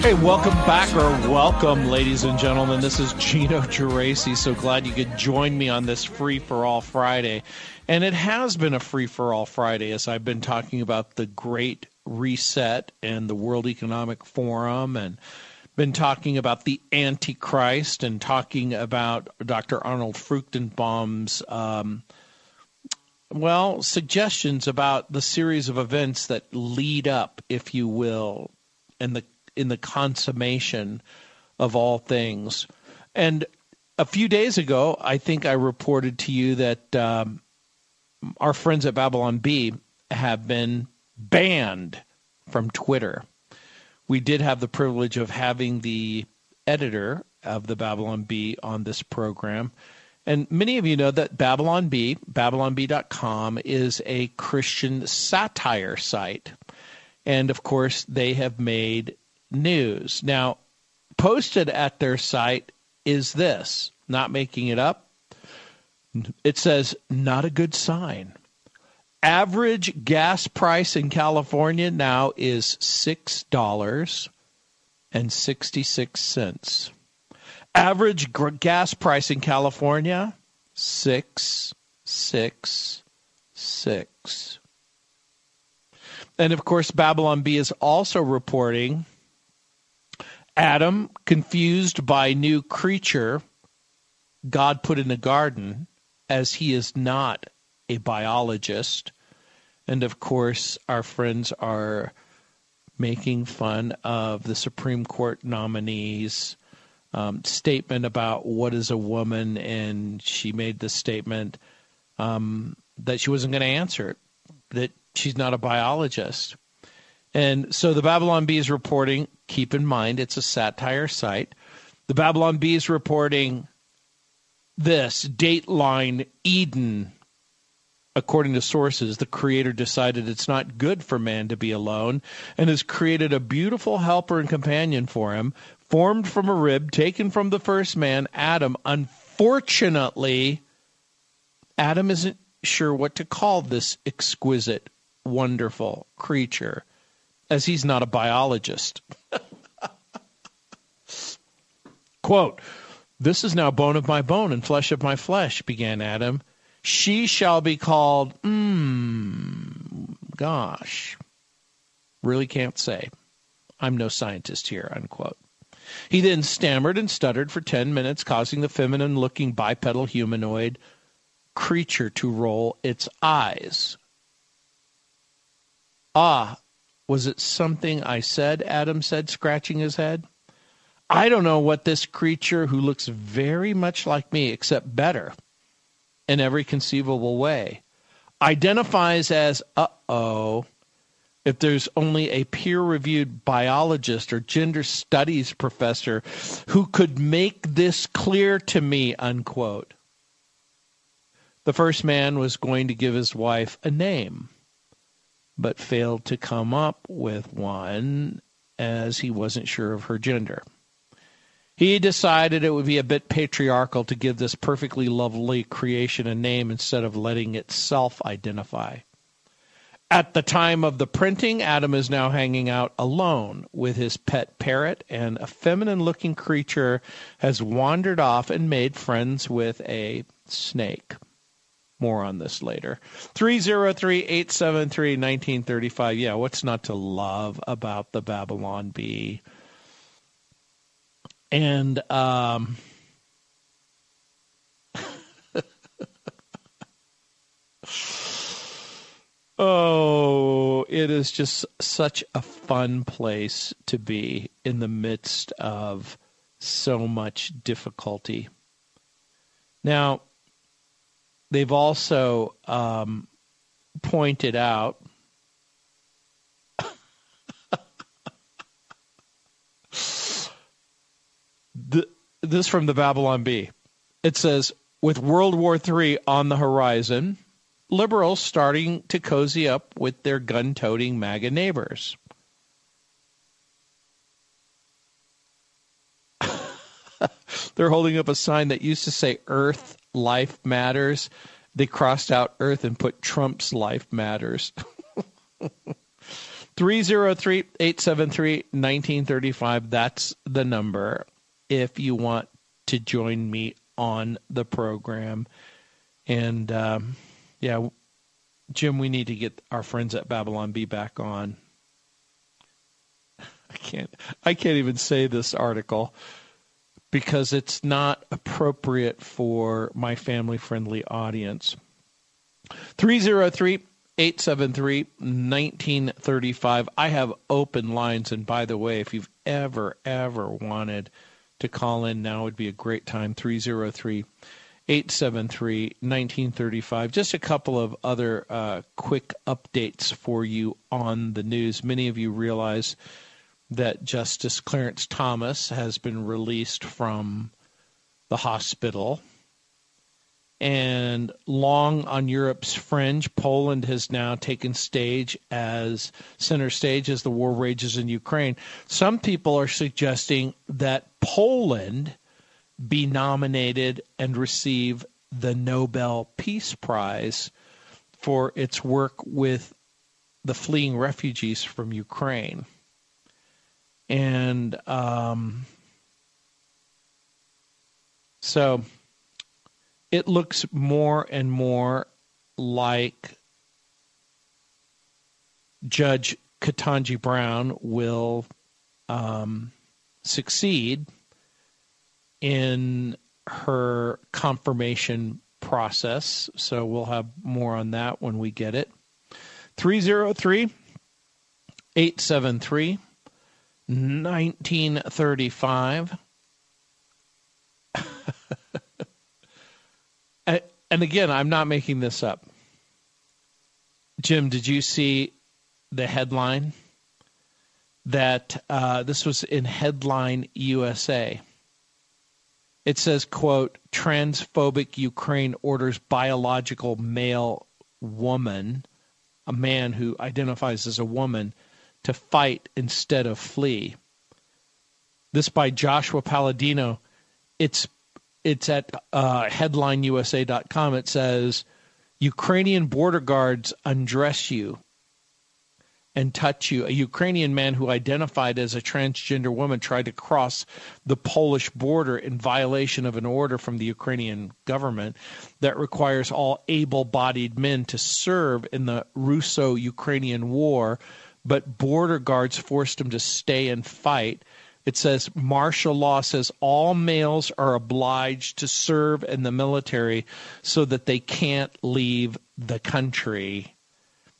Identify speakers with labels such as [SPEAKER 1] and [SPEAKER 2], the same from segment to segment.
[SPEAKER 1] Hey, welcome back, or welcome, ladies and gentlemen. This is Gino Geraci. So glad you could join me on this Free for All Friday. And it has been a Free for All Friday as I've been talking about the Great Reset and the World Economic Forum and been talking about the Antichrist and talking about Dr. Arnold Fruchtenbaum's, um, well, suggestions about the series of events that lead up, if you will, and the in the consummation of all things. And a few days ago, I think I reported to you that um, our friends at Babylon Bee have been banned from Twitter. We did have the privilege of having the editor of the Babylon Bee on this program. And many of you know that Babylon Bee, babylonbee.com, is a Christian satire site. And of course, they have made news. Now, posted at their site is this, not making it up. It says, not a good sign. Average gas price in California now is $6.66. Average gr- gas price in California, six, six, six. And of course, Babylon Bee is also reporting Adam, confused by new creature God put in the garden, as he is not a biologist. And of course, our friends are making fun of the Supreme Court nominee's um, statement about what is a woman, and she made the statement um, that she wasn't going to answer it, that she's not a biologist. And so the Babylon Bee is reporting, keep in mind it's a satire site. The Babylon Bee is reporting this Dateline Eden. According to sources, the creator decided it's not good for man to be alone and has created a beautiful helper and companion for him, formed from a rib taken from the first man, Adam. Unfortunately, Adam isn't sure what to call this exquisite, wonderful creature as he's not a biologist. Quote, This is now bone of my bone and flesh of my flesh, began Adam. She shall be called, mmm, gosh, really can't say. I'm no scientist here, unquote. He then stammered and stuttered for 10 minutes, causing the feminine looking bipedal humanoid creature to roll its eyes. Ah, was it something I said? Adam said, scratching his head. I don't know what this creature who looks very much like me, except better in every conceivable way, identifies as uh oh. If there's only a peer reviewed biologist or gender studies professor who could make this clear to me, unquote. The first man was going to give his wife a name but failed to come up with one as he wasn't sure of her gender. He decided it would be a bit patriarchal to give this perfectly lovely creation a name instead of letting it self identify. At the time of the printing, Adam is now hanging out alone with his pet parrot, and a feminine looking creature has wandered off and made friends with a snake. More on this later. 303 873 1935. Yeah, what's not to love about the Babylon Bee? And, um, oh, it is just such a fun place to be in the midst of so much difficulty. Now, they've also um, pointed out the, this from the Babylon Bee. It says, with World War III on the horizon, liberals starting to cozy up with their gun toting MAGA neighbors. They're holding up a sign that used to say Earth life matters. They crossed out Earth and put Trump's life matters. 303 873 1935. That's the number if you want to join me on the program. And um, yeah, Jim, we need to get our friends at Babylon Bee back on. I can't I can't even say this article because it's not appropriate for my family friendly audience. 303 873 1935. I have open lines. And by the way, if you've ever, ever wanted to call in, now would be a great time. 303 873 1935. Just a couple of other uh, quick updates for you on the news. Many of you realize that Justice Clarence Thomas has been released from the hospital. And long on Europe's fringe, Poland has now taken stage as center stage as the war rages in Ukraine. Some people are suggesting that Poland be nominated and receive the Nobel Peace Prize for its work with the fleeing refugees from Ukraine and um, so it looks more and more like Judge Ketanji Brown will um, succeed in her confirmation process. So we'll have more on that when we get it. 303 873 1935. and again, I'm not making this up. Jim, did you see the headline? That uh, this was in Headline USA. It says, quote, transphobic Ukraine orders biological male woman, a man who identifies as a woman, to fight instead of flee. This by Joshua Palladino. It's it's at uh, headlineusa.com. It says Ukrainian border guards undress you and touch you. A Ukrainian man who identified as a transgender woman tried to cross the Polish border in violation of an order from the Ukrainian government that requires all able bodied men to serve in the Russo Ukrainian war but border guards forced him to stay and fight. It says martial law says all males are obliged to serve in the military so that they can't leave the country.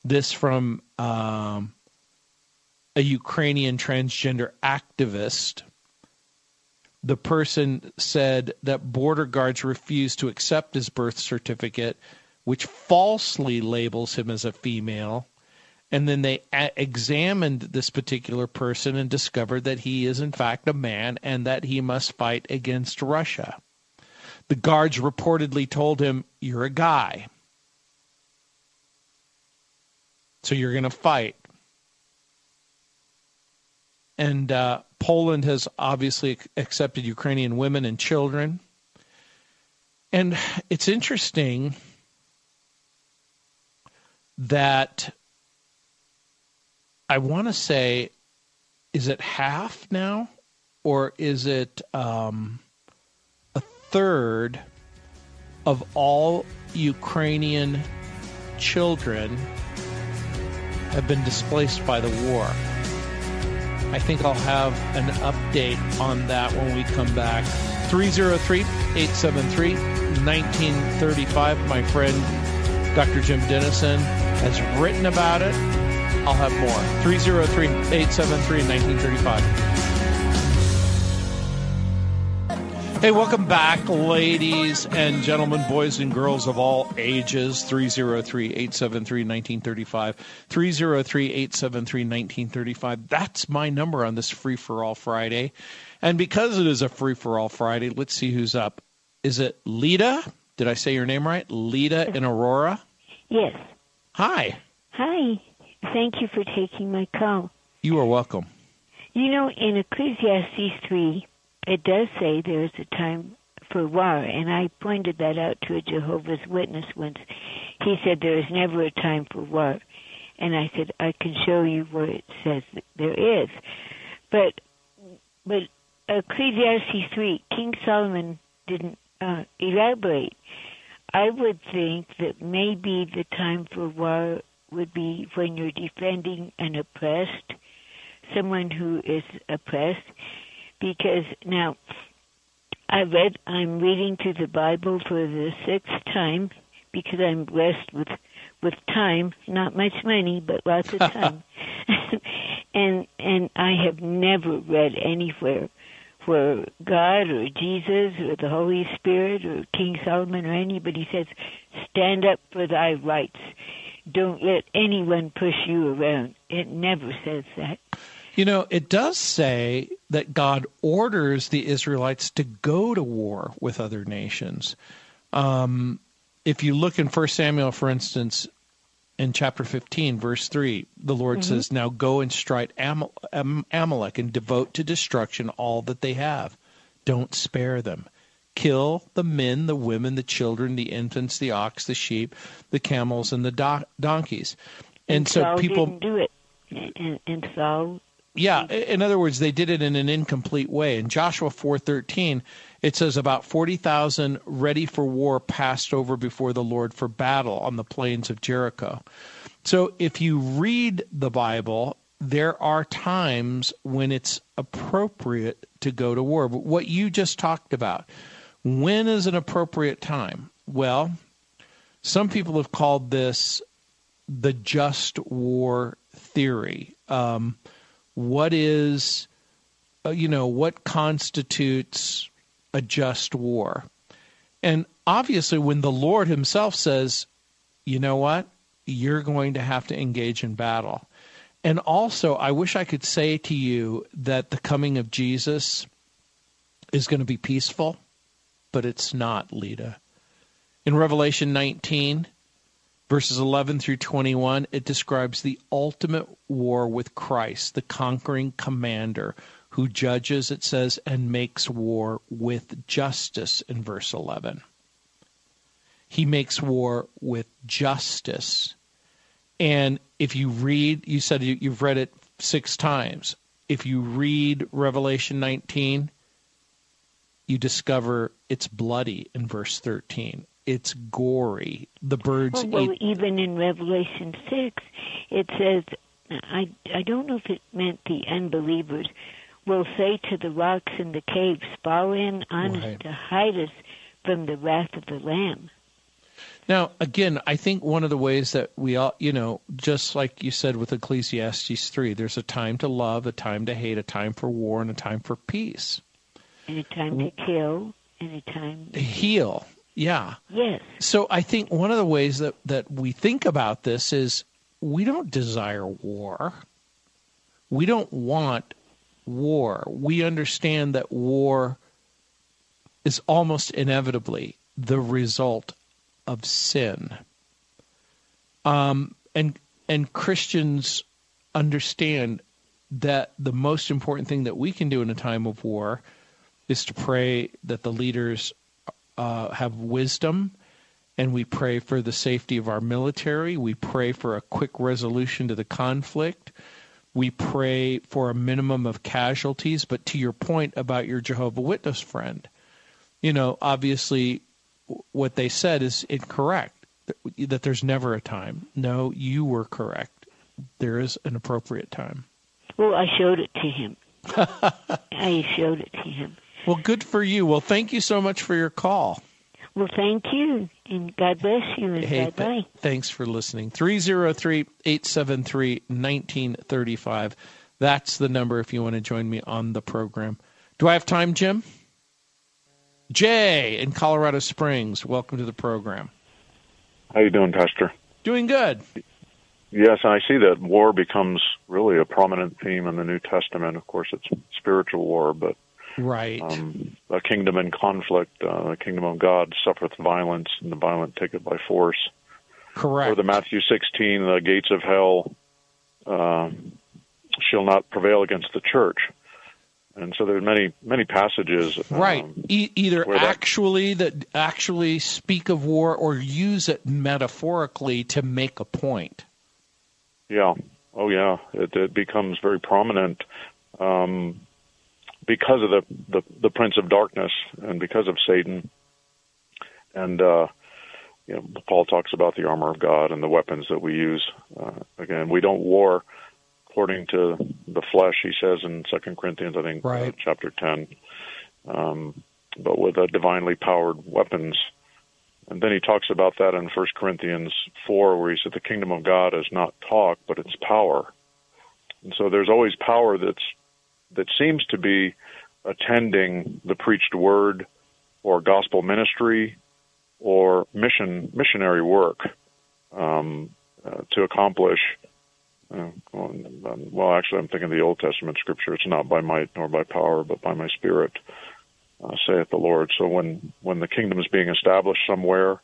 [SPEAKER 1] This from um, a Ukrainian transgender activist. The person said that border guards refused to accept his birth certificate, which falsely labels him as a female and then they a- examined this particular person and discovered that he is in fact a man and that he must fight against Russia. The guards reportedly told him, "You're a guy, so you're going to fight." And uh, Poland has obviously accepted Ukrainian women and children. And it's interesting that I want to say, is it half now, or is it um, a third of all Ukrainian children have been displaced by the war? I think I'll have an update on that when we come back. 303 873 1935. My friend Dr. Jim Denison has written about it I'll have more. 303 873 1935. Hey, welcome back, ladies and gentlemen, boys and girls of all ages. 303 873 1935. 303 873 1935. That's my number on this Free for All Friday. And because it is a Free for All Friday, let's see who's up. Is it Lita? Did I say your name right? Lita in Aurora?
[SPEAKER 2] Yes.
[SPEAKER 1] Hi.
[SPEAKER 2] Hi. Thank you for taking my call.
[SPEAKER 1] You are welcome.
[SPEAKER 2] You know, in Ecclesiastes 3, it does say there is a time for war, and I pointed that out to a Jehovah's Witness once. He said there is never a time for war. And I said, I can show you where it says there is. But, but Ecclesiastes 3, King Solomon didn't uh, elaborate. I would think that maybe the time for war would be when you're defending an oppressed, someone who is oppressed, because now I read, I'm reading through the Bible for the sixth time because I'm blessed with with time, not much money, but lots of time. and and I have never read anywhere where God or Jesus or the Holy Spirit or King Solomon or anybody says, "Stand up for thy rights." Don't let anyone push you around. It never says that.
[SPEAKER 1] You know, it does say that God orders the Israelites to go to war with other nations. Um, if you look in 1 Samuel, for instance, in chapter 15, verse 3, the Lord mm-hmm. says, Now go and strike Amalek and devote to destruction all that they have. Don't spare them. Kill the men, the women, the children, the infants, the ox, the sheep, the camels, and the do- donkeys.
[SPEAKER 2] And, and so Saul people didn't do it. And, and Saul
[SPEAKER 1] yeah, in other words, they did it in an incomplete way. In Joshua 4:13, it says about 40,000 ready for war passed over before the Lord for battle on the plains of Jericho. So if you read the Bible, there are times when it's appropriate to go to war. But what you just talked about, when is an appropriate time? Well, some people have called this the just war theory. Um, what is, uh, you know, what constitutes a just war? And obviously, when the Lord Himself says, you know what, you're going to have to engage in battle. And also, I wish I could say to you that the coming of Jesus is going to be peaceful, but it's not, Lita. In Revelation 19, Verses 11 through 21, it describes the ultimate war with Christ, the conquering commander who judges, it says, and makes war with justice in verse 11. He makes war with justice. And if you read, you said you've read it six times. If you read Revelation 19, you discover it's bloody in verse 13 it's gory. The birds.
[SPEAKER 2] Well, well even in Revelation six, it says, I I don't know if it meant the unbelievers will say to the rocks in the caves, "Fall in on right. us to hide us from the wrath of the Lamb."
[SPEAKER 1] Now, again, I think one of the ways that we all, you know, just like you said with Ecclesiastes 3, there's a time to love, a time to hate, a time for war, and a time for peace.
[SPEAKER 2] And a time to kill, and a time
[SPEAKER 1] to heal. Yeah.
[SPEAKER 2] Yes.
[SPEAKER 1] So I think one of the ways that, that we think about this is we don't desire war. We don't want war. We understand that war is almost inevitably the result of sin. Um, and and Christians understand that the most important thing that we can do in a time of war is to pray that the leaders uh, have wisdom, and we pray for the safety of our military. We pray for a quick resolution to the conflict. We pray for a minimum of casualties. But to your point about your Jehovah Witness friend, you know, obviously what they said is incorrect. That there's never a time. No, you were correct. There is an appropriate time.
[SPEAKER 2] Well, I showed it to him. I showed it to him.
[SPEAKER 1] Well, good for you. Well, thank you so much for your call.
[SPEAKER 2] Well, thank you, and God bless you, and hey, bye-bye. Th-
[SPEAKER 1] thanks for listening. 303-873-1935. That's the number if you want to join me on the program. Do I have time, Jim? Jay in Colorado Springs, welcome to the program.
[SPEAKER 3] How you doing, Pastor?
[SPEAKER 1] Doing good.
[SPEAKER 3] Yes, I see that war becomes really a prominent theme in the New Testament. Of course, it's spiritual war, but
[SPEAKER 1] Right.
[SPEAKER 3] Um, a kingdom in conflict, uh, the kingdom of God suffereth violence, and the violent take it by force.
[SPEAKER 1] Correct.
[SPEAKER 3] Or the Matthew 16, the gates of hell uh, shall not prevail against the church. And so there's many many passages,
[SPEAKER 1] right? Um, e- either actually that, that actually speak of war or use it metaphorically to make a point.
[SPEAKER 3] Yeah. Oh, yeah. It, it becomes very prominent um, because of the, the the prince of darkness and because of Satan. And uh, you know, Paul talks about the armor of God and the weapons that we use. Uh, again, we don't war according to the flesh. He says in Second Corinthians, I think,
[SPEAKER 1] right.
[SPEAKER 3] uh, chapter ten. Um, but with a divinely powered weapons. And then he talks about that in First Corinthians four, where he said the kingdom of God is not talk, but it's power. And so there's always power that's that seems to be attending the preached word or gospel ministry or mission missionary work um, uh, to accomplish. Uh, well, actually, I'm thinking the Old Testament scripture. It's not by might nor by power, but by my Spirit, uh, saith the Lord. So when when the kingdom is being established somewhere,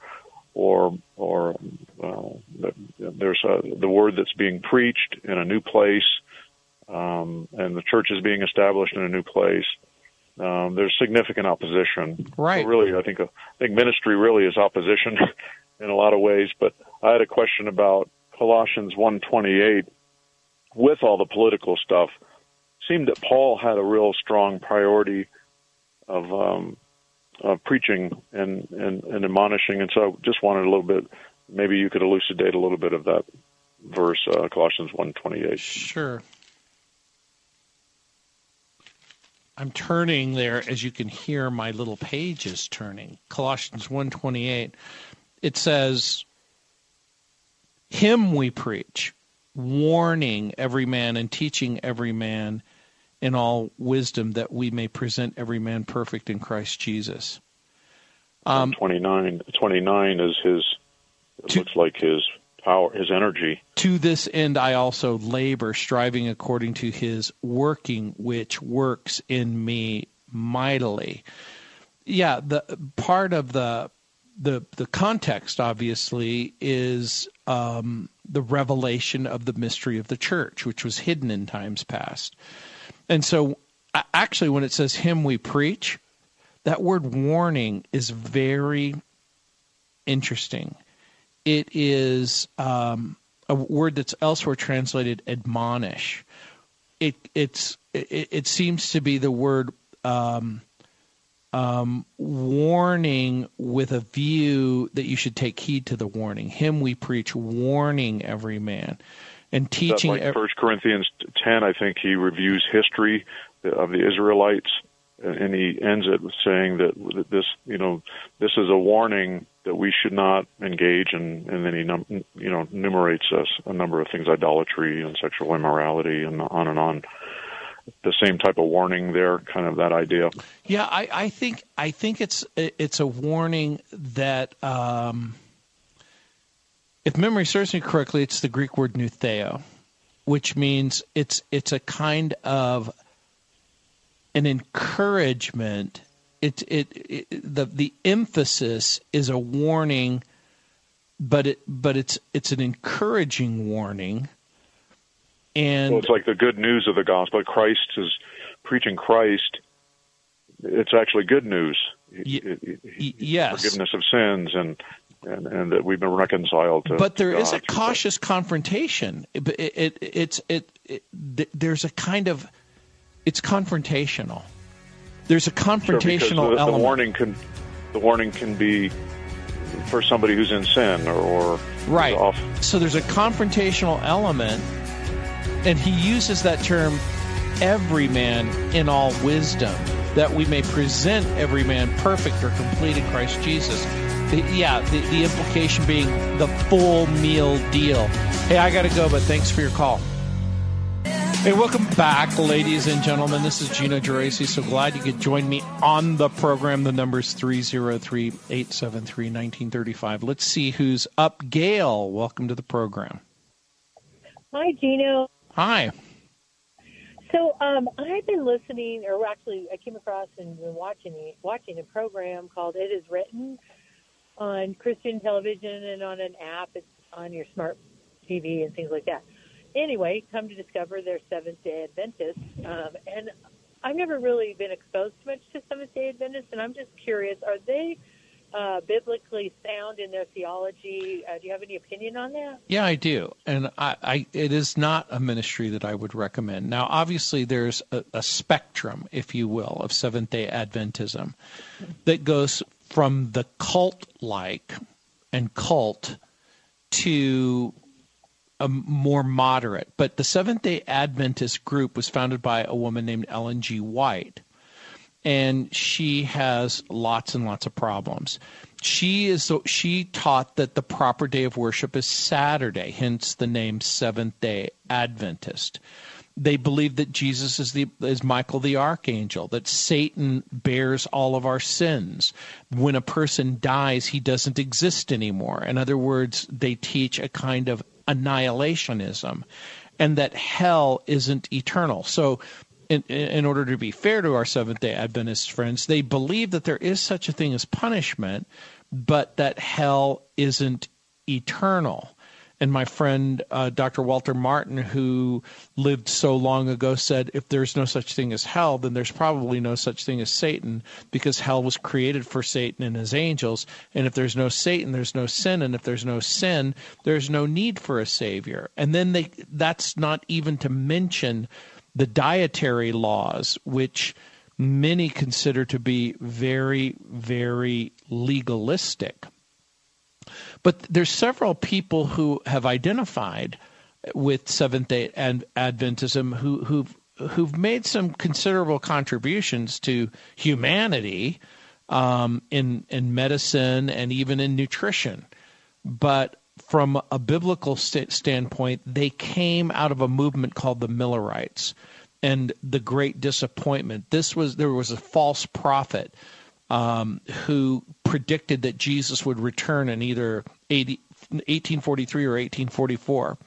[SPEAKER 3] or or uh, there's a, the word that's being preached in a new place, um, and the church is being established in a new place, um, there's significant opposition.
[SPEAKER 1] Right.
[SPEAKER 3] So really, I think I think ministry really is opposition in a lot of ways. But I had a question about Colossians 1:28. With all the political stuff, it seemed that Paul had a real strong priority of um, of preaching and, and and admonishing, and so just wanted a little bit. Maybe you could elucidate a little bit of that verse, uh, Colossians 1:28.
[SPEAKER 1] Sure. I'm turning there as you can hear my little pages turning. Colossians 1:28. It says him we preach, warning every man and teaching every man in all wisdom that we may present every man perfect in Christ Jesus.
[SPEAKER 3] Um, 29, 29 is his it to, looks like his power, his energy.
[SPEAKER 1] To this end, I also labor, striving according to his working, which works in me mightily. Yeah, the part of the the the context obviously is um, the revelation of the mystery of the church, which was hidden in times past. And so, actually, when it says "him we preach," that word "warning" is very interesting it is um, a word that's elsewhere translated admonish. It it's it, it seems to be the word um, um, warning with a view that you should take heed to the warning. Him we preach, warning every man, and teaching.
[SPEAKER 3] Like First Corinthians ten, I think he reviews history of the Israelites, and he ends it with saying that this, you know, this is a warning that we should not engage in, and then he num- you know enumerates us a number of things, idolatry and sexual immorality, and on and on. The same type of warning there, kind of that idea.
[SPEAKER 1] Yeah, I, I think I think it's it's a warning that, um, if memory serves me correctly, it's the Greek word nutheo, which means it's it's a kind of an encouragement it, it, it the the emphasis is a warning, but it but it's it's an encouraging warning. And
[SPEAKER 3] well, it's like the good news of the gospel. Christ is preaching Christ. It's actually good news.
[SPEAKER 1] Y- yes,
[SPEAKER 3] forgiveness of sins and and, and that we've been reconciled to.
[SPEAKER 1] But there
[SPEAKER 3] to
[SPEAKER 1] is a cautious confrontation. It, it, it's it, it, there's a kind of it's confrontational. There's a confrontational
[SPEAKER 3] sure, the,
[SPEAKER 1] element.
[SPEAKER 3] The warning can the warning can be for somebody who's in sin or, or
[SPEAKER 1] right.
[SPEAKER 3] Off.
[SPEAKER 1] So there's a confrontational element, and he uses that term, every man in all wisdom, that we may present every man perfect or complete in Christ Jesus. The, yeah, the, the implication being the full meal deal. Hey, I got to go, but thanks for your call. Hey, welcome back, ladies and gentlemen. This is Gino Geraci. So glad you could join me on the program. The number is 303 873 1935. Let's see who's up. Gail, welcome to the program.
[SPEAKER 4] Hi, Gino.
[SPEAKER 1] Hi.
[SPEAKER 4] So um, I've been listening, or actually, I came across and been watching watching a program called "It Is Written" on Christian television and on an app. It's on your smart TV and things like that anyway, come to discover they're Seventh Day Adventists, um, and I've never really been exposed much to Seventh Day Adventists, and I'm just curious: are they uh, biblically sound in their theology. Uh, do you have any opinion on that?
[SPEAKER 1] Yeah, I do, and I, I, it is not a ministry that I would recommend. Now, obviously, there's a, a spectrum, if you will, of Seventh Day Adventism that goes from the cult-like and cult to more moderate. But the Seventh Day Adventist group was founded by a woman named Ellen G. White, and she has lots and lots of problems. She is she taught that the proper day of worship is Saturday, hence the name Seventh Day Adventist. They believe that Jesus is the is Michael the archangel, that Satan bears all of our sins. When a person dies, he doesn't exist anymore. In other words, they teach a kind of annihilationism and that hell isn't eternal. So in, in order to be fair to our Seventh day Adventist friends, they believe that there is such a thing as punishment, but that hell isn't eternal. And my friend uh, Dr. Walter Martin, who lived so long ago, said if there's no such thing as hell, then there's probably no such thing as Satan because hell was created for Satan and his angels. And if there's no Satan, there's no sin. And if there's no sin, there's no need for a savior. And then they that's not even to mention the dietary laws, which many consider to be very, very legalistic. But there's several people who have identified with Seventh Day Adventism who, who've who've made some considerable contributions to humanity um, in in medicine and even in nutrition. But from a biblical st- standpoint, they came out of a movement called the Millerites and the Great Disappointment. This was there was a false prophet um, who predicted that Jesus would return in either 80, 1843 or 1844.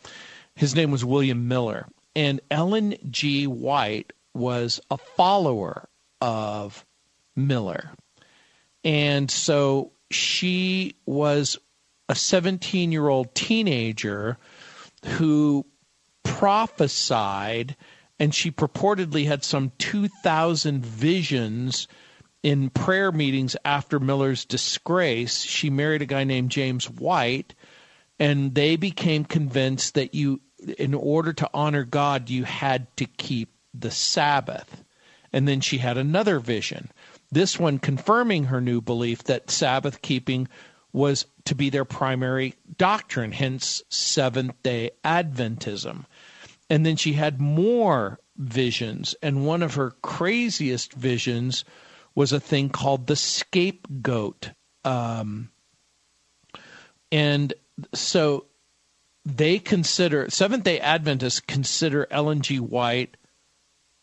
[SPEAKER 1] His name was William Miller, and Ellen G. White was a follower of Miller, and so she was a 17 year old teenager who prophesied, and she purportedly had some 2,000 visions in prayer meetings after Miller's disgrace. She married a guy named James White, and they became convinced that you, in order to honor God, you had to keep the Sabbath. And then she had another vision. This one confirming her new belief that Sabbath keeping was to be their primary doctrine, hence Seventh day Adventism. And then she had more visions, and one of her craziest visions was a thing called the scapegoat. Um, and so they consider, Seventh day Adventists consider Ellen G. White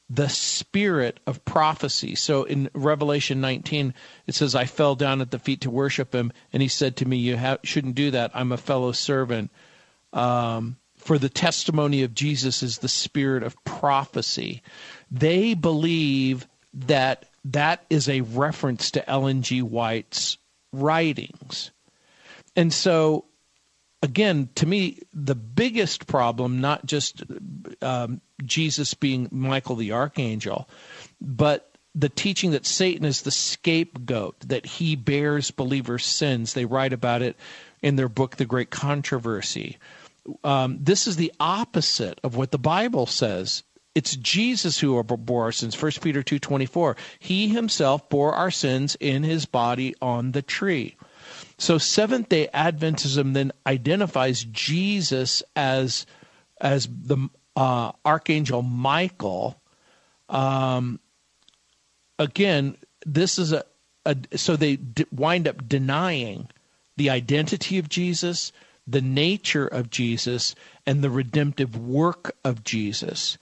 [SPEAKER 1] the spirit of prophecy. So in Revelation 19, it says, I fell down at the feet to worship him, and he said to me, You ha- shouldn't do that. I'm a fellow servant. Um, for the testimony of Jesus is the spirit of prophecy. They believe that that is a reference to Ellen G. White's writings. And so again, to me, the biggest problem, not just um, Jesus being Michael the archangel, but the teaching that Satan is the scapegoat, that he bears believers' sins. They write about it in their book, The Great Controversy. Um, this is the opposite of what the Bible says. It's Jesus who bore our sins. 1 Peter 2.24. He himself bore our sins in his body on the tree. So Seventh Day Adventism then identifies Jesus as as the uh, archangel Michael. Um, again, this is a, a so they d- wind up denying the identity of Jesus, the nature of Jesus, and the redemptive work of Jesus.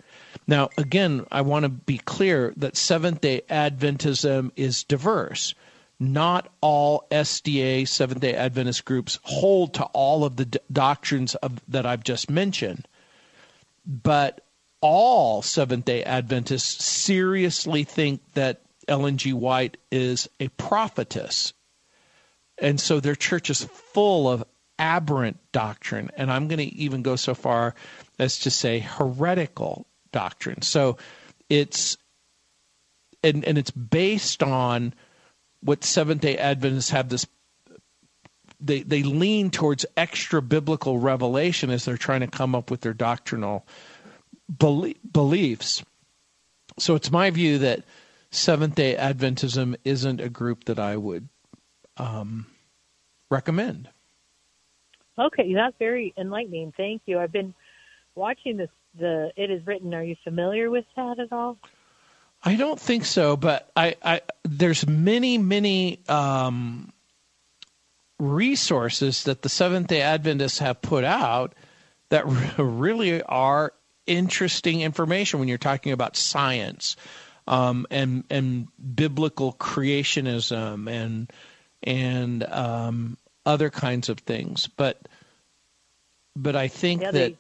[SPEAKER 1] Now, again, I want to be clear that Seventh day Adventism is diverse. Not all SDA Seventh Day Adventist groups hold to all of the d- doctrines of, that I've just mentioned, but all Seventh Day Adventists seriously think that Ellen G. White is a prophetess, and so their church is full of aberrant doctrine, and I'm going to even go so far as to say heretical doctrine. So it's and and it's based on what Seventh day Adventists have this they they lean towards extra biblical revelation as they're trying to come up with their doctrinal belie- beliefs. So it's my view that Seventh Day Adventism isn't a group that I would um, recommend.
[SPEAKER 4] Okay, that's very enlightening. Thank you. I've been watching this. The it is written. Are you familiar with that at all?
[SPEAKER 1] I don't think so, but I, I there's many many um, resources that the Seventh Day Adventists have put out that really are interesting information when you're talking about science um, and and biblical creationism and and um, other kinds of things. But but I think
[SPEAKER 4] Yeah,
[SPEAKER 1] that
[SPEAKER 4] they-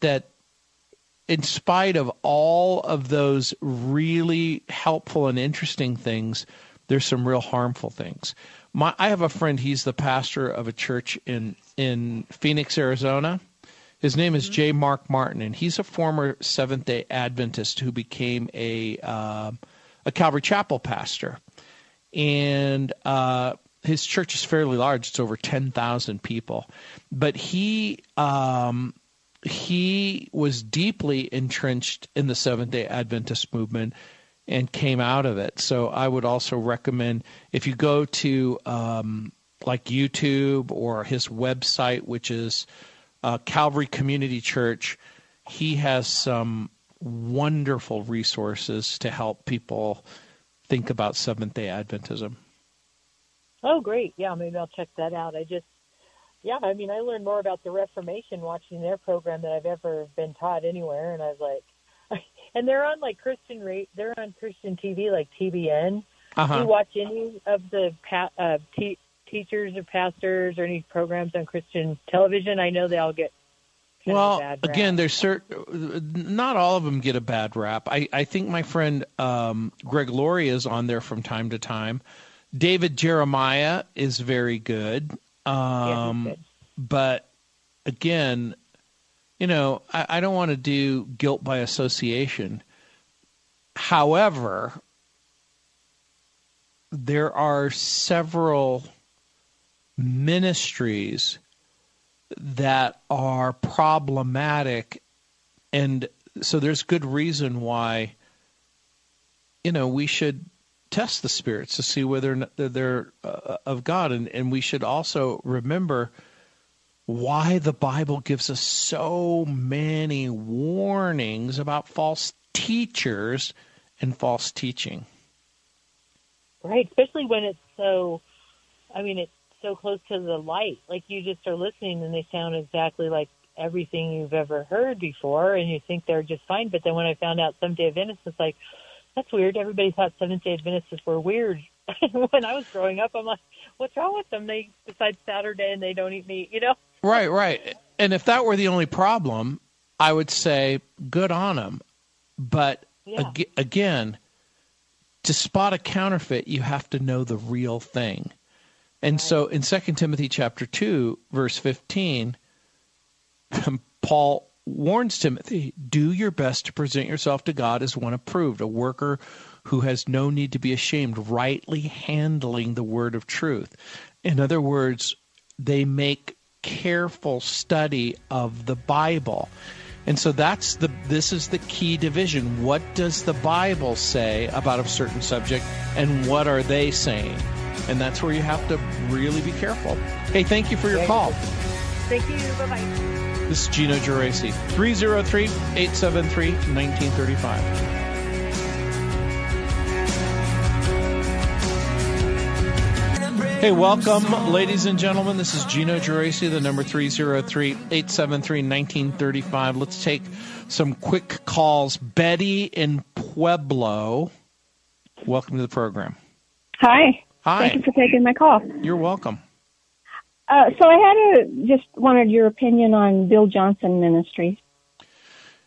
[SPEAKER 1] that in spite of all of those really helpful and interesting things, there's some real harmful things. My, I have a friend. He's the pastor of a church in in Phoenix, Arizona. His name is J. Mark Martin, and he's a former Seventh Day Adventist who became a uh, a Calvary Chapel pastor. And uh, his church is fairly large; it's over ten thousand people. But he um, he was deeply entrenched in the Seventh Day Adventist movement and came out of it. So I would also recommend if you go to um, like YouTube or his website, which is uh, Calvary Community Church, he has some wonderful resources to help people think about Seventh Day Adventism.
[SPEAKER 4] Oh, great. Yeah, maybe I'll check that out. I just, yeah, I mean, I learned more about the Reformation watching their program than I've ever been taught anywhere, and I was like, and they're on like Christian rate, they're on Christian TV like TBN. Do
[SPEAKER 1] Uh-huh.
[SPEAKER 4] you watch any of the pa- uh, te- teachers or pastors or any programs on Christian television? I know they all get kind of a
[SPEAKER 1] Well, again, there's certain, not all of them get a bad rap. I, I think my friend um, Greg Laurie is on there from time to time. David Jeremiah is very good.
[SPEAKER 4] Yeah,
[SPEAKER 1] Um,
[SPEAKER 4] good.
[SPEAKER 1] but again, you know, I, I don't want to do guilt by association. However, there are several ministries that are problematic and so there's good reason why you know we should test the spirits to see whether they're, uh, of God and and we should also remember why the Bible gives us so many warnings about false teachers and false teaching.
[SPEAKER 4] Right, especially when it's so, I mean, it's so close to the light. Like you just are listening and they sound exactly like everything you've ever heard before, and you think they're just fine. But then when I found out Seventh Day Adventists, it's like, that's weird. Everybody thought Seventh Day Adventists were weird. when I was growing up, I'm like, what's wrong with them? They besides Saturday and they don't eat meat, you know?
[SPEAKER 1] Right, right. And if that were the only problem, I would say good on them. But
[SPEAKER 4] Yeah.
[SPEAKER 1] ag- again, to spot a counterfeit, you have to know the real thing. And so in 2 Timothy chapter 2, verse 15, Paul warns Timothy, do your best to present yourself to God as one approved, a worker who has no need to be ashamed, rightly handling the word of truth. In other words, they make careful study of the Bible. And so that's the this is the key division. What does the Bible say about a certain subject and what are they saying? And that's where you have to really be careful. Hey, thank you for your call.
[SPEAKER 4] Thank you. Bye bye.
[SPEAKER 1] This is Gino Geraci, 303-873-1935. Hey, welcome, ladies and gentlemen. This is Gino Geraci, the number 303-873-1935. Let's take some quick calls. Betty in Pueblo. Welcome to the program.
[SPEAKER 5] Hi.
[SPEAKER 1] Hi.
[SPEAKER 5] Thank you for taking my call.
[SPEAKER 1] You're welcome.
[SPEAKER 5] Uh, so I had a just wanted your opinion on Bill Johnson Ministries.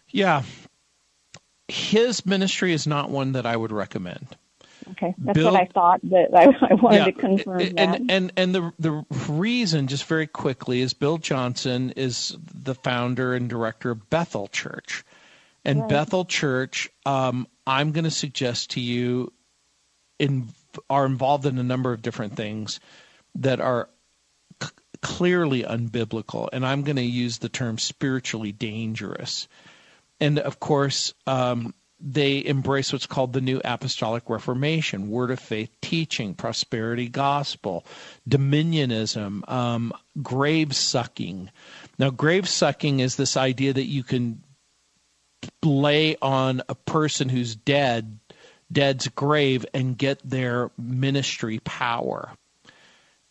[SPEAKER 1] Yeah. His ministry is not one that I would recommend.
[SPEAKER 5] Okay, that's
[SPEAKER 1] Bill-
[SPEAKER 5] what I thought, but I, I wanted to confirm
[SPEAKER 1] and,
[SPEAKER 5] that.
[SPEAKER 1] and and the the reason, just very quickly, is Bill Johnson is the founder and director of Bethel Church, and
[SPEAKER 5] Right.
[SPEAKER 1] Bethel Church, um, I'm going to suggest to you, in are involved in a number of different things that are clearly unbiblical, and I'm going to use the term spiritually dangerous. And of course, um, they embrace what's called the New Apostolic Reformation, Word of Faith teaching, prosperity gospel, dominionism, um, grave sucking. Now, grave sucking is this idea that you can lay on a person who's dead dead's grave and get their ministry power.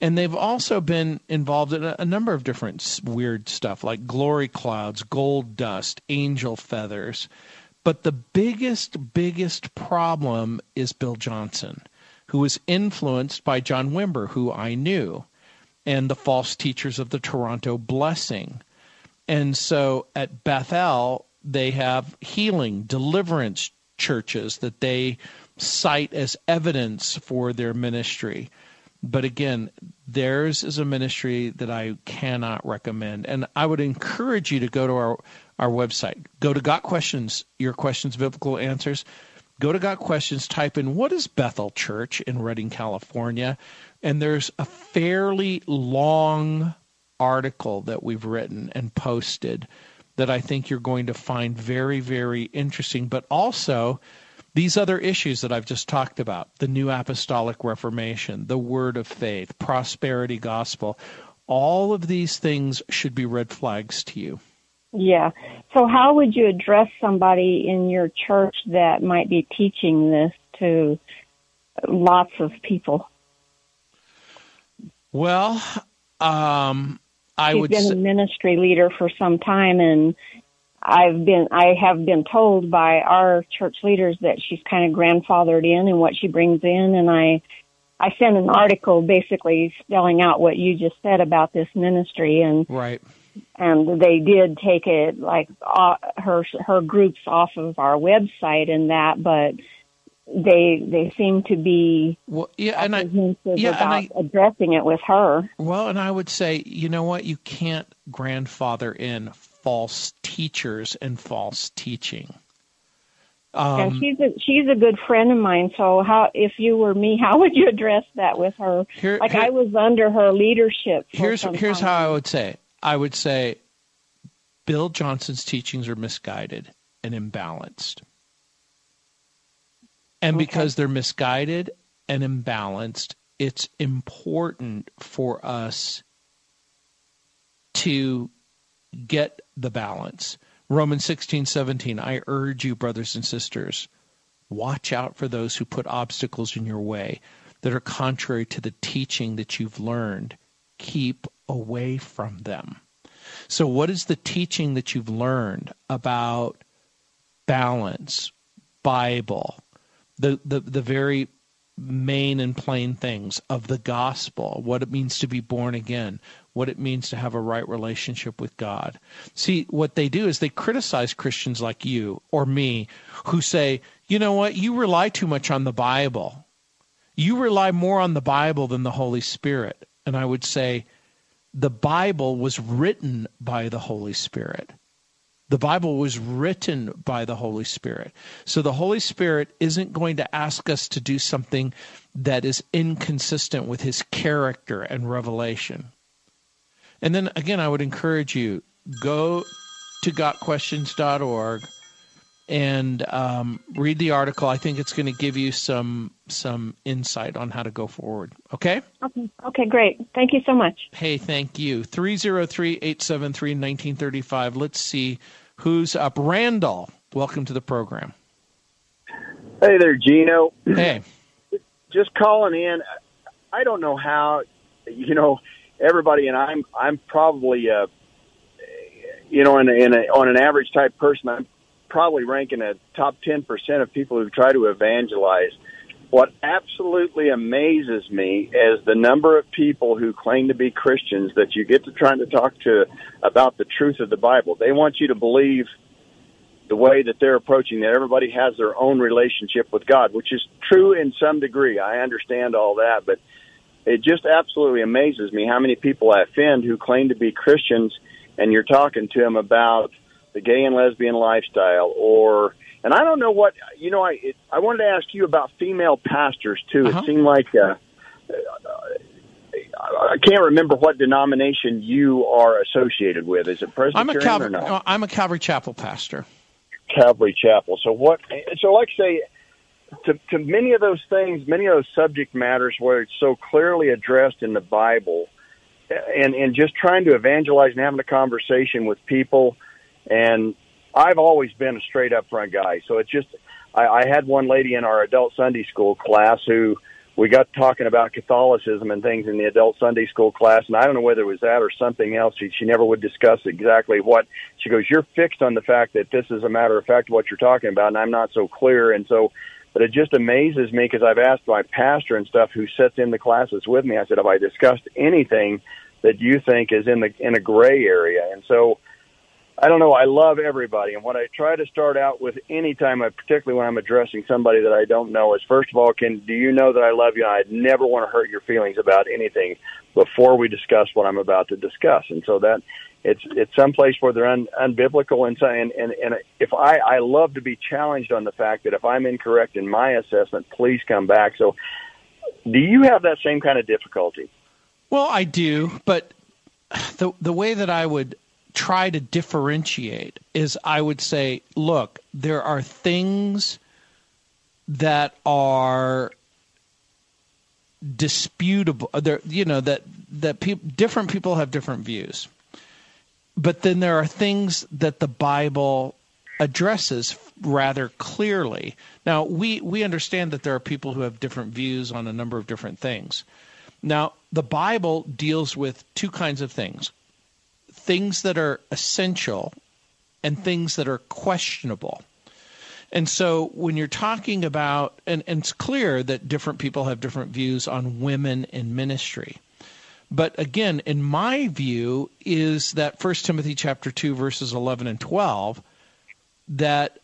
[SPEAKER 1] And they've also been involved in a, a, number of different weird stuff like glory clouds, gold dust, angel feathers. But the biggest, biggest problem is Bill Johnson, who was influenced by John Wimber, who I knew, and the false teachers of the Toronto Blessing. And so at Bethel, they have healing, deliverance churches that they cite as evidence for their ministry. But again, theirs is a ministry that I cannot recommend. And I would encourage you to go to our, our website. Go to Got Questions, Your Questions, Biblical Answers. Go to Got Questions, type in what is Bethel Church in Redding, California? And there's a fairly long article that we've written and posted that I think you're going to find very, very interesting, but also these other issues that I've just talked about the New Apostolic Reformation, the Word of Faith, prosperity gospel all of these things should be red flags to you.
[SPEAKER 5] Yeah. So, how would you address somebody in your church that might be teaching this to lots of people?
[SPEAKER 1] Well, um, I
[SPEAKER 5] She's
[SPEAKER 1] would
[SPEAKER 5] been
[SPEAKER 1] say,
[SPEAKER 5] a ministry leader for some time, and I've been I have been told by our church leaders that she's kind of grandfathered in and what she brings in, and I I sent an article basically spelling out what you just said about this ministry, and
[SPEAKER 1] right.
[SPEAKER 5] And they did take it like uh, her her groups off of our website and that, but they they seem to be
[SPEAKER 1] well, yeah, and I,
[SPEAKER 5] yeah, about and I, addressing it with her.
[SPEAKER 1] Well, and I would say, you know what, you can't grandfather in false teachers and false teaching.
[SPEAKER 5] Um, yeah, she's a she's a good friend of mine. So how, if you were me, how would you address that with her? Here, like here, I was under her leadership.
[SPEAKER 1] here's here's how I would say. I would say, Bill Johnson's teachings are misguided and imbalanced. And okay. because they're misguided and imbalanced, it's important for us to get the balance. Romans 16, 17, I urge you, brothers and sisters, watch out for those who put obstacles in your way that are contrary to the teaching that you've learned. Keep away from them. So, what is the teaching that you've learned about balance, Bible, the, the, the very main and plain things of the gospel, what it means to be born again, what it means to have a right relationship with God. See, what they do is they criticize Christians like you or me who say, you know what, you rely too much on the Bible. You rely more on the Bible than the Holy Spirit. And I would say, the Bible was written by the Holy Spirit. The Bible was written by the Holy Spirit. So the Holy Spirit isn't going to ask us to do something that is inconsistent with his character and revelation. And then again, I would encourage you go to gotquestions.org and um, read the article. I think it's going to give you some some insight on how to go forward. Okay?
[SPEAKER 5] Okay. Okay, great. Thank you so much.
[SPEAKER 1] Hey, thank you. 303-873-1935. Let's see who's up. Randall, welcome to the program.
[SPEAKER 6] Hey there, Gino.
[SPEAKER 1] Hey.
[SPEAKER 6] Just calling in. I don't know how, you know, everybody, and I'm I'm probably, uh, you know, in a, in a, on an average type person, I'm probably ranking a top ten percent of people who try to evangelize. What absolutely amazes me is the number of people who claim to be Christians that you get to trying to talk to about the truth of the Bible. They want you to believe the way that they're approaching that everybody has their own relationship with God, which is true in some degree. I understand all that, but it just absolutely amazes me how many people I offend who claim to be Christians and you're talking to them about the gay and lesbian lifestyle or and I don't know what you know. I it, I wanted to ask you about female pastors too. Uh-huh. It seemed like uh, I can't remember what denomination you are associated with. Is it Presbyterian
[SPEAKER 1] I'm a Calvary,
[SPEAKER 6] or not?
[SPEAKER 1] I'm a Calvary Chapel pastor.
[SPEAKER 6] Calvary Chapel. So what? So like say, to to many of those things, many of those subject matters where it's so clearly addressed in the Bible, and and just trying to evangelize and having a conversation with people, and I've always been a straight up front guy. So it's just I, I had one lady in our adult Sunday school class who we got talking about Catholicism and things in the adult Sunday school class, and I don't know whether it was that or something else. She, she never would discuss exactly what. She goes, "You're fixed on the fact that this is a matter of fact what you're talking about, and I'm not so clear." And so, but it just amazes me because I've asked my pastor and stuff who sits in the classes with me. I said, "Have I discussed anything that you think is in the in a gray area?" And so I don't know. I love everybody, and what I try to start out with anytime, I, uh, particularly when I'm addressing somebody that I don't know, is first of all, can do you know that I love you? And I never want to hurt your feelings about anything before we discuss what I'm about to discuss, and so that it's it's someplace where they're un, unbiblical, and and and, and if I I love to be challenged on the fact that if I'm incorrect in my assessment, please come back. So, do you have that same kind of difficulty?
[SPEAKER 1] Well, I do, but the the way that I would try to differentiate is I would say, look, there are things that are disputable. There, you know that that pe- different people have different views, but then there are things that the Bible addresses rather clearly. Now we we understand that there are people who have different views on a number of different things. Now the Bible deals with two kinds of things things that are essential and things that are questionable. And so when you're talking about, and, and, it's clear that different people have different views on women in ministry. But again, in my view, is that 1 Timothy chapter 2, verses 11 and 12, that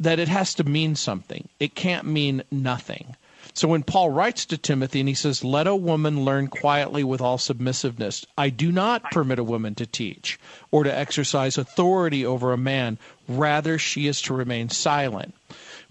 [SPEAKER 1] that it has to mean something. It can't mean nothing. So when Paul writes to Timothy and he says, Let a woman learn quietly with all submissiveness, I do not permit a woman to teach or to exercise authority over a man. Rather, she is to remain silent.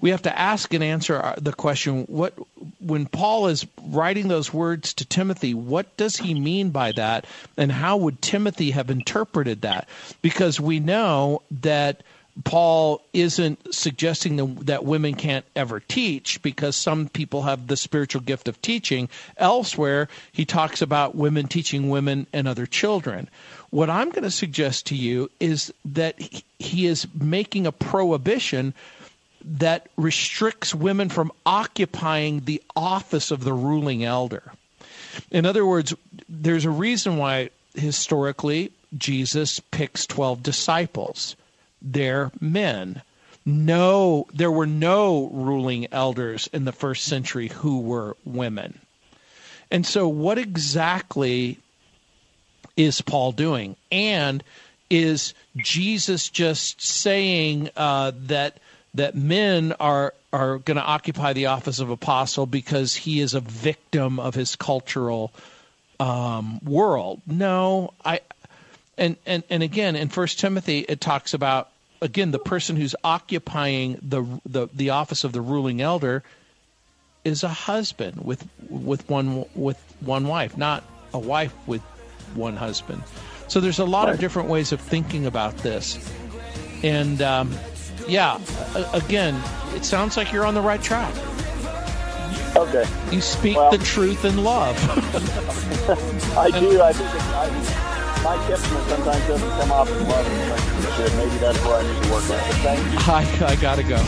[SPEAKER 1] We have to ask and answer the question what when Paul is writing those words to Timothy, what does he mean by that? And how would Timothy have interpreted that? Because we know that Paul isn't suggesting that women can't ever teach because some people have the spiritual gift of teaching. Elsewhere, he talks about women teaching women and other children. What I'm going to suggest to you is that he is making a prohibition that restricts women from occupying the office of the ruling elder. In other words, there's a reason why historically Jesus picks 12 disciples They're men. No, there were no ruling elders in the first century who were women. And so, what exactly is Paul doing? And is Jesus just saying uh, that that men are are going to occupy the office of apostle because he is a victim of his cultural um, world? No, I and and and again in First Timothy it talks about again, the person who's occupying the, the, the office of the ruling elder is a husband with with one with one wife, not a wife with one husband. So there's a lot of different ways of thinking about this, and um, yeah, again, it sounds like you're on the right track.
[SPEAKER 6] Okay.
[SPEAKER 1] You speak well, the truth in love.
[SPEAKER 6] I do. I think I, my Kipsman sometimes doesn't come off as love as it should. Maybe that's where I need to work on. But thank you.
[SPEAKER 1] I, I gotta go.